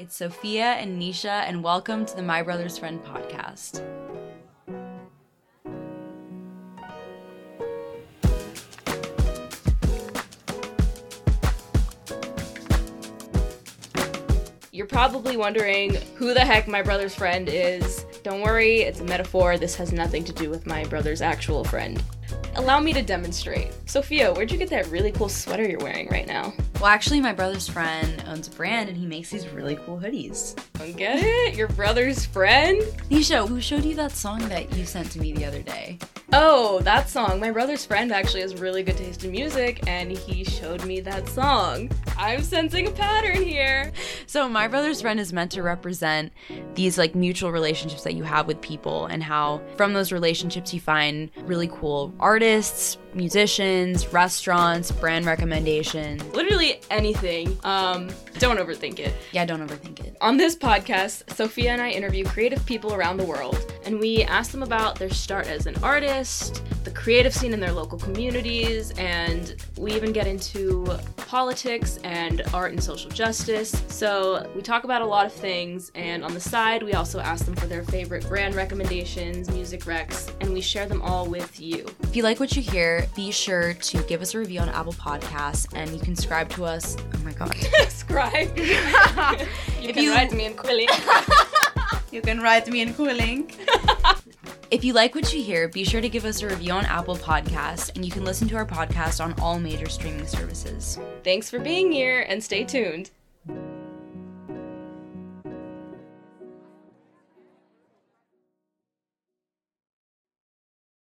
It's Sophia and Nisha, and welcome to the My Brother's Friend podcast. You're probably wondering who the heck my brother's friend is. Don't worry, it's a metaphor. This has nothing to do with my brother's actual friend. Allow me to demonstrate. Sophia, where'd you get that really cool sweater you're wearing right now? Well, actually, my brother's friend owns a brand and he makes these really cool hoodies. Don't get it? Your brother's friend? Nisha, who showed you that song that you sent to me the other day? Oh, that song. My brother's friend actually has really good taste in music and he showed me that song. I'm sensing a pattern here. So, my brother's friend is meant to represent these like mutual relationships that you have with people and how from those relationships you find really cool artists, musicians, restaurants, brand recommendations. Literally anything. Um, don't overthink it. Yeah, don't overthink it. On this podcast, Sophia and I interview creative people around the world, and we ask them about their start as an artist, the creative scene in their local communities, and we even get into politics and art and social justice. So we talk about a lot of things, and on the side, we also ask them for their favorite brand recommendations, music recs, and we share them all with you. If you like what you hear, be sure to give us a review on Apple Podcasts and you can subscribe to us. Oh my god. subscribe! you If can you- write me in Quilly. You can write me in Quilling. if you like what you hear, be sure to give us a review on Apple Podcasts and you can listen to our podcast on all major streaming services. Thanks for being here, and stay tuned.